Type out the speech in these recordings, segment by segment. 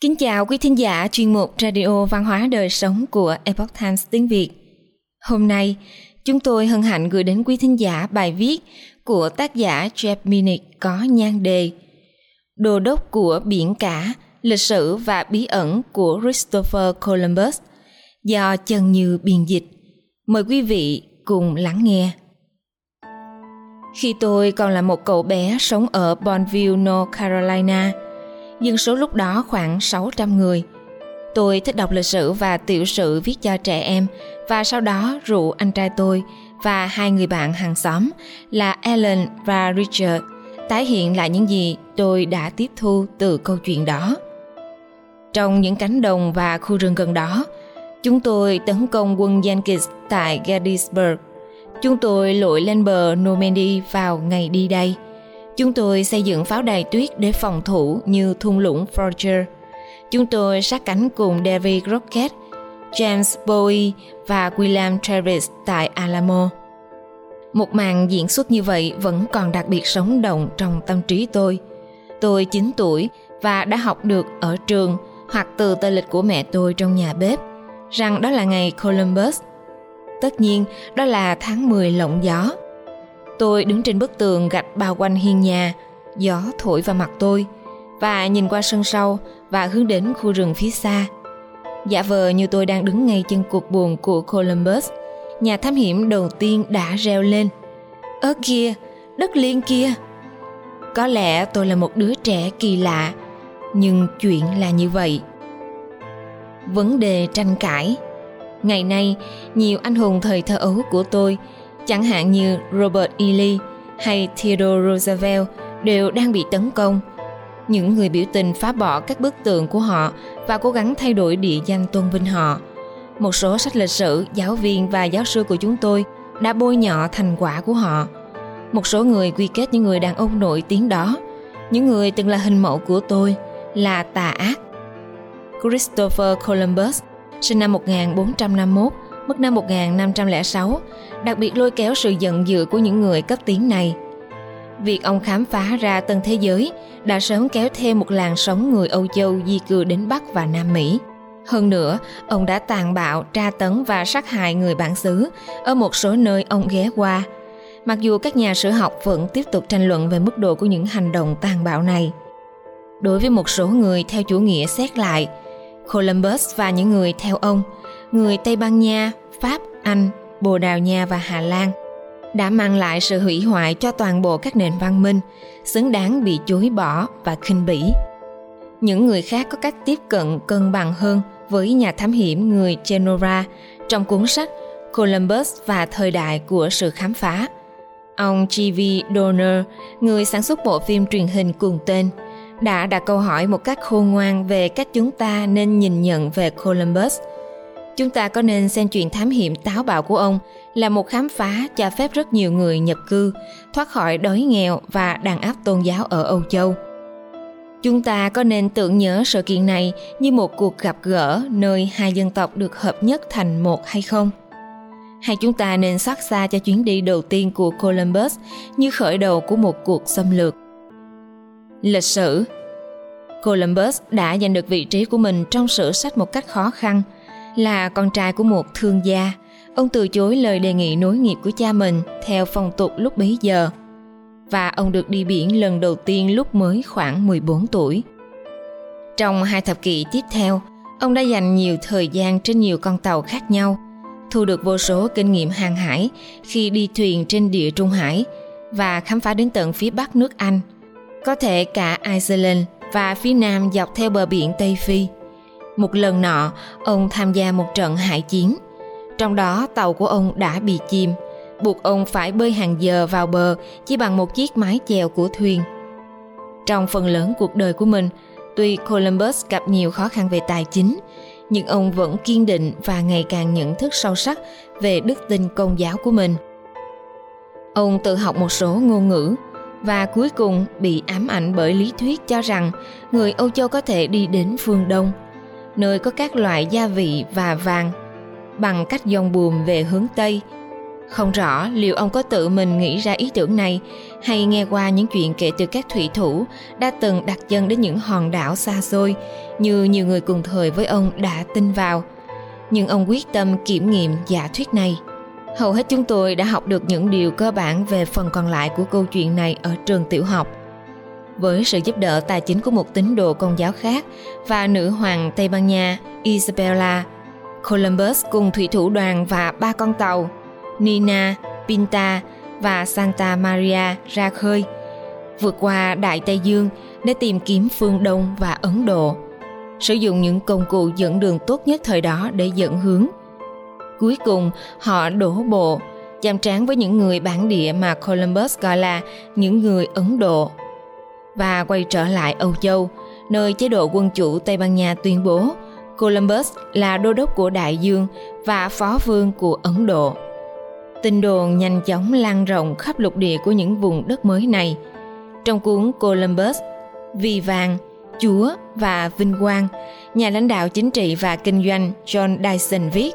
Kính chào quý thính giả chuyên mục Radio Văn hóa Đời Sống của Epoch Times tiếng Việt. Hôm nay, chúng tôi hân hạnh gửi đến quý thính giả bài viết của tác giả Jeff Minnick có nhan đề "Đồ đốc của biển cả, lịch sử và bí ẩn của Christopher Columbus do Trần Như biên dịch. Mời quý vị cùng lắng nghe. Khi tôi còn là một cậu bé sống ở Bonneville, North Carolina, dân số lúc đó khoảng 600 người. Tôi thích đọc lịch sử và tiểu sử viết cho trẻ em và sau đó rủ anh trai tôi và hai người bạn hàng xóm là Ellen và Richard tái hiện lại những gì tôi đã tiếp thu từ câu chuyện đó. Trong những cánh đồng và khu rừng gần đó, chúng tôi tấn công quân Yankees tại Gettysburg. Chúng tôi lội lên bờ Normandy vào ngày đi đây – Chúng tôi xây dựng pháo đài tuyết để phòng thủ như thung lũng Forger. Chúng tôi sát cánh cùng David Crockett, James Bowie và William Travis tại Alamo. Một màn diễn xuất như vậy vẫn còn đặc biệt sống động trong tâm trí tôi. Tôi 9 tuổi và đã học được ở trường hoặc từ tờ lịch của mẹ tôi trong nhà bếp rằng đó là ngày Columbus. Tất nhiên, đó là tháng 10 lộng gió. Tôi đứng trên bức tường gạch bao quanh hiên nhà, gió thổi vào mặt tôi và nhìn qua sân sau và hướng đến khu rừng phía xa. Giả vờ như tôi đang đứng ngay chân cuộc buồn của Columbus, nhà thám hiểm đầu tiên đã reo lên. Ơ kia, đất liên kia. Có lẽ tôi là một đứa trẻ kỳ lạ, nhưng chuyện là như vậy. Vấn đề tranh cãi Ngày nay, nhiều anh hùng thời thơ ấu của tôi chẳng hạn như Robert E. Lee hay Theodore Roosevelt đều đang bị tấn công. Những người biểu tình phá bỏ các bức tượng của họ và cố gắng thay đổi địa danh tôn vinh họ. Một số sách lịch sử, giáo viên và giáo sư của chúng tôi đã bôi nhọ thành quả của họ. Một số người quy kết những người đàn ông nổi tiếng đó, những người từng là hình mẫu của tôi, là tà ác. Christopher Columbus, sinh năm 1451, mất năm 1506, đặc biệt lôi kéo sự giận dữ của những người cấp tiến này. Việc ông khám phá ra tân thế giới đã sớm kéo thêm một làn sóng người Âu Châu di cư đến Bắc và Nam Mỹ. Hơn nữa, ông đã tàn bạo, tra tấn và sát hại người bản xứ ở một số nơi ông ghé qua. Mặc dù các nhà sử học vẫn tiếp tục tranh luận về mức độ của những hành động tàn bạo này. Đối với một số người theo chủ nghĩa xét lại, Columbus và những người theo ông, người Tây Ban Nha, Pháp, Anh, Bồ Đào Nha và Hà Lan đã mang lại sự hủy hoại cho toàn bộ các nền văn minh, xứng đáng bị chối bỏ và khinh bỉ. Những người khác có cách tiếp cận cân bằng hơn với nhà thám hiểm người Genora trong cuốn sách Columbus và thời đại của sự khám phá. Ông G.V. Donner, người sản xuất bộ phim truyền hình cùng tên, đã đặt câu hỏi một cách khôn ngoan về cách chúng ta nên nhìn nhận về Columbus – Chúng ta có nên xem chuyện thám hiểm táo bạo của ông là một khám phá cho phép rất nhiều người nhập cư, thoát khỏi đói nghèo và đàn áp tôn giáo ở Âu Châu. Chúng ta có nên tưởng nhớ sự kiện này như một cuộc gặp gỡ nơi hai dân tộc được hợp nhất thành một hay không? Hay chúng ta nên xót xa cho chuyến đi đầu tiên của Columbus như khởi đầu của một cuộc xâm lược? Lịch sử Columbus đã giành được vị trí của mình trong sử sách một cách khó khăn – là con trai của một thương gia, ông từ chối lời đề nghị nối nghiệp của cha mình theo phong tục lúc bấy giờ. Và ông được đi biển lần đầu tiên lúc mới khoảng 14 tuổi. Trong hai thập kỷ tiếp theo, ông đã dành nhiều thời gian trên nhiều con tàu khác nhau, thu được vô số kinh nghiệm hàng hải khi đi thuyền trên địa Trung Hải và khám phá đến tận phía bắc nước Anh, có thể cả Iceland và phía nam dọc theo bờ biển Tây Phi – một lần nọ, ông tham gia một trận hải chiến. Trong đó tàu của ông đã bị chìm, buộc ông phải bơi hàng giờ vào bờ chỉ bằng một chiếc mái chèo của thuyền. Trong phần lớn cuộc đời của mình, tuy Columbus gặp nhiều khó khăn về tài chính, nhưng ông vẫn kiên định và ngày càng nhận thức sâu sắc về đức tin công giáo của mình. Ông tự học một số ngôn ngữ và cuối cùng bị ám ảnh bởi lý thuyết cho rằng người Âu Châu có thể đi đến phương Đông – nơi có các loại gia vị và vàng. Bằng cách dòng buồm về hướng Tây, Không rõ liệu ông có tự mình nghĩ ra ý tưởng này hay nghe qua những chuyện kể từ các thủy thủ đã từng đặt chân đến những hòn đảo xa xôi như nhiều người cùng thời với ông đã tin vào. Nhưng ông quyết tâm kiểm nghiệm giả thuyết này. Hầu hết chúng tôi đã học được những điều cơ bản về phần còn lại của câu chuyện này ở trường tiểu học. Với sự giúp đỡ tài chính của một tín đồ công giáo khác và nữ hoàng Tây Ban Nha Isabella, Columbus cùng thủy thủ đoàn và ba con tàu Nina, Pinta và Santa Maria ra khơi, vượt qua Đại Tây Dương để tìm kiếm phương Đông và Ấn Độ, sử dụng những công cụ dẫn đường tốt nhất thời đó để dẫn hướng. Cuối cùng, họ đổ bộ, chạm trán với những người bản địa mà Columbus gọi là những người Ấn Độ và quay trở lại Âu Châu, nơi chế độ quân chủ Tây Ban Nha tuyên bố Columbus là đô đốc của Đại Dương và phó vương của Ấn Độ. Tin đồn nhanh chóng lan rộng khắp lục địa của những vùng đất mới này. Trong cuốn Columbus, Vì vàng, Chúa và Vinh Quang, nhà lãnh đạo chính trị và kinh doanh John Dyson viết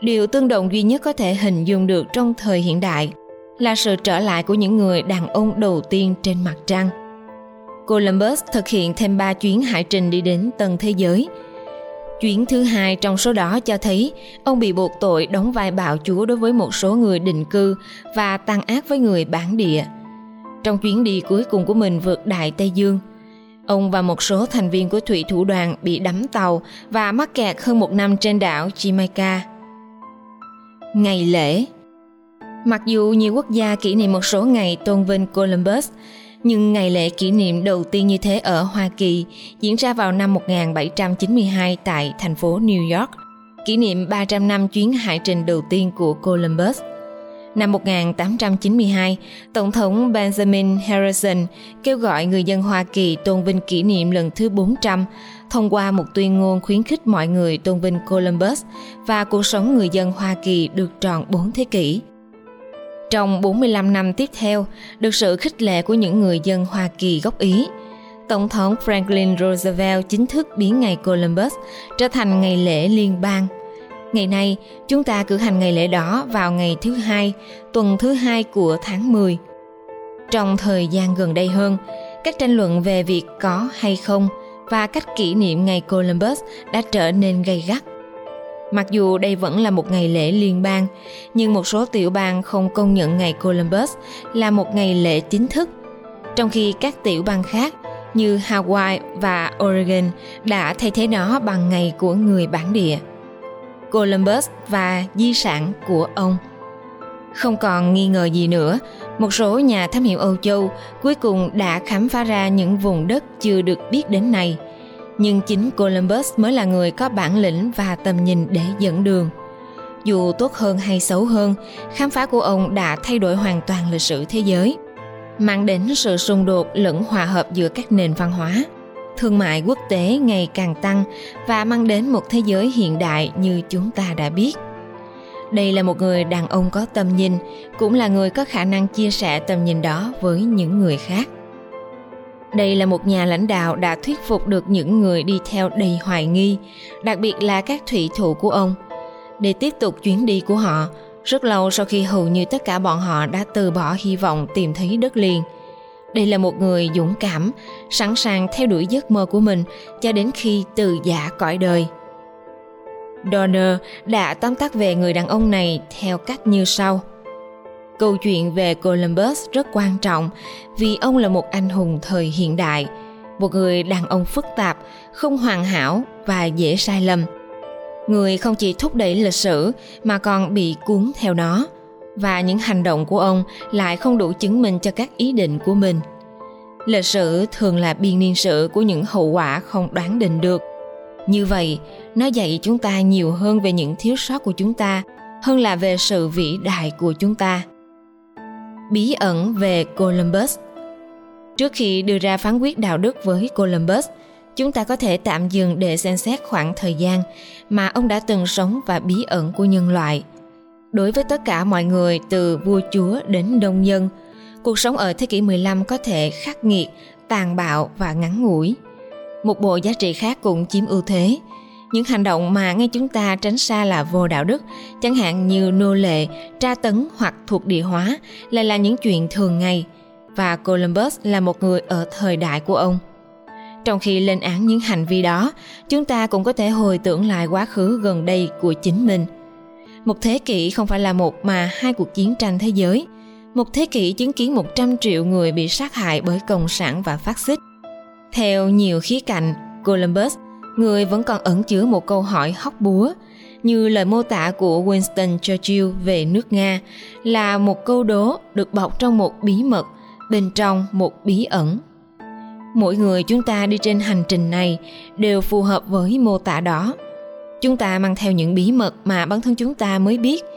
Điều tương đồng duy nhất có thể hình dung được trong thời hiện đại là sự trở lại của những người đàn ông đầu tiên trên mặt trăng. Columbus thực hiện thêm 3 chuyến hải trình đi đến tân thế giới – Chuyến thứ hai trong số đó cho thấy ông bị buộc tội đóng vai bạo chúa đối với một số người định cư và tăng ác với người bản địa. Trong chuyến đi cuối cùng của mình vượt Đại Tây Dương, ông và một số thành viên của thủy thủ đoàn bị đắm tàu và mắc kẹt hơn một năm trên đảo Jamaica. Ngày lễ Mặc dù nhiều quốc gia kỷ niệm một số ngày tôn vinh Columbus, nhưng ngày lễ kỷ niệm đầu tiên như thế ở Hoa Kỳ diễn ra vào năm 1792 tại thành phố New York, kỷ niệm 300 năm chuyến hải trình đầu tiên của Columbus. Năm 1892, Tổng thống Benjamin Harrison kêu gọi người dân Hoa Kỳ tôn vinh kỷ niệm lần thứ 400 thông qua một tuyên ngôn khuyến khích mọi người tôn vinh Columbus và cuộc sống người dân Hoa Kỳ được tròn 4 thế kỷ. Trong 45 năm tiếp theo, được sự khích lệ của những người dân Hoa Kỳ gốc Ý, Tổng thống Franklin Roosevelt chính thức biến ngày Columbus trở thành ngày lễ liên bang. Ngày nay, chúng ta cử hành ngày lễ đó vào ngày thứ hai, tuần thứ hai của tháng 10. Trong thời gian gần đây hơn, các tranh luận về việc có hay không và cách kỷ niệm ngày Columbus đã trở nên gay gắt. Mặc dù đây vẫn là một ngày lễ liên bang, nhưng một số tiểu bang không công nhận ngày Columbus là một ngày lễ chính thức, trong khi các tiểu bang khác như Hawaii và Oregon đã thay thế nó bằng ngày của người bản địa. Columbus và di sản của ông. Không còn nghi ngờ gì nữa, một số nhà thám hiểm Âu Châu cuối cùng đã khám phá ra những vùng đất chưa được biết đến này – nhưng chính Columbus mới là người có bản lĩnh và tầm nhìn để dẫn đường. Dù tốt hơn hay xấu hơn, khám phá của ông đã thay đổi hoàn toàn lịch sử thế giới, mang đến sự xung đột lẫn hòa hợp giữa các nền văn hóa. Thương mại quốc tế ngày càng tăng và mang đến một thế giới hiện đại như chúng ta đã biết. Đây là một người đàn ông có tầm nhìn, cũng là người có khả năng chia sẻ tầm nhìn đó với những người khác. Đây là một nhà lãnh đạo đã thuyết phục được những người đi theo đầy hoài nghi, đặc biệt là các thủy thủ của ông, để tiếp tục chuyến đi của họ, rất lâu sau khi hầu như tất cả bọn họ đã từ bỏ hy vọng tìm thấy đất liền. Đây là một người dũng cảm, sẵn sàng theo đuổi giấc mơ của mình cho đến khi từ giả cõi đời. Donner đã tóm tắt về người đàn ông này theo cách như sau – Câu chuyện về Columbus rất quan trọng vì ông là một anh hùng thời hiện đại, một người đàn ông phức tạp, không hoàn hảo và dễ sai lầm. Người không chỉ thúc đẩy lịch sử mà còn bị cuốn theo nó và những hành động của ông lại không đủ chứng minh cho các ý định của mình. Lịch sử thường là biên niên sử của những hậu quả không đoán định được. Như vậy, nó dạy chúng ta nhiều hơn về những thiếu sót của chúng ta hơn là về sự vĩ đại của chúng ta bí ẩn về Columbus. Trước khi đưa ra phán quyết đạo đức với Columbus, chúng ta có thể tạm dừng để xem xét khoảng thời gian mà ông đã từng sống và bí ẩn của nhân loại. Đối với tất cả mọi người từ vua chúa đến đông nhân, cuộc sống ở thế kỷ 15 có thể khắc nghiệt, tàn bạo và ngắn ngủi. Một bộ giá trị khác cũng chiếm ưu thế, những hành động mà ngay chúng ta tránh xa là vô đạo đức chẳng hạn như nô lệ tra tấn hoặc thuộc địa hóa lại là những chuyện thường ngày. Và columbus là một người ở thời đại của ông. Trong khi lên án những hành vi đó chúng ta cũng có thể hồi tưởng lại quá khứ gần đây của chính mình. Một thế kỷ không phải là một mà hai cuộc chiến tranh thế giới. Một thế kỷ chứng kiến 100 triệu người bị sát hại bởi Cộng sản và phát xít. Theo nhiều khía cạnh, Columbus, người vẫn còn ẩn chứa một câu hỏi hóc búa, như lời mô tả của Winston Churchill về nước Nga là một câu đố được bọc trong một bí mật, bên trong một bí ẩn. Mỗi người chúng ta đi trên hành trình này đều phù hợp với mô tả đó. Chúng ta mang theo những bí mật mà bản thân chúng ta mới biết –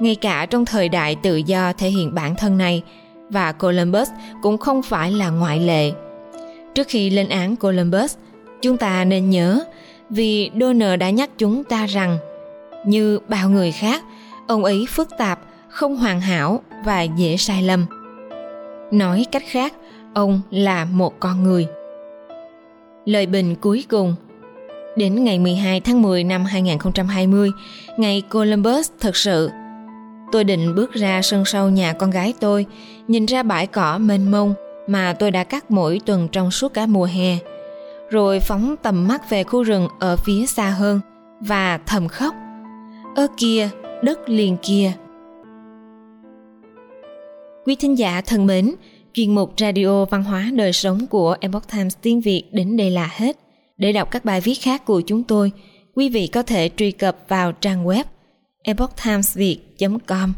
ngay cả trong thời đại tự do thể hiện bản thân này và Columbus cũng không phải là ngoại lệ. Trước khi lên án Columbus, chúng ta nên nhớ vì Donner đã nhắc chúng ta rằng như bao người khác, ông ấy phức tạp, không hoàn hảo và dễ sai lầm. Nói cách khác, ông là một con người. Lời bình cuối cùng Đến ngày 12 tháng 10 năm 2020, ngày Columbus thật sự Tôi định bước ra sân sau nhà con gái tôi, nhìn ra bãi cỏ mênh mông mà tôi đã cắt mỗi tuần trong suốt cả mùa hè. Rồi phóng tầm mắt về khu rừng ở phía xa hơn và thầm khóc. Ơ kia, đất liền kia. Quý thính giả thân mến, chuyên mục Radio Văn hóa Đời Sống của Epoch Times tiếng Việt đến đây là hết. Để đọc các bài viết khác của chúng tôi, quý vị có thể truy cập vào trang web epochtimesviet.com.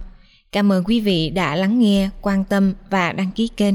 Cảm ơn quý vị đã lắng nghe, quan tâm và đăng ký kênh.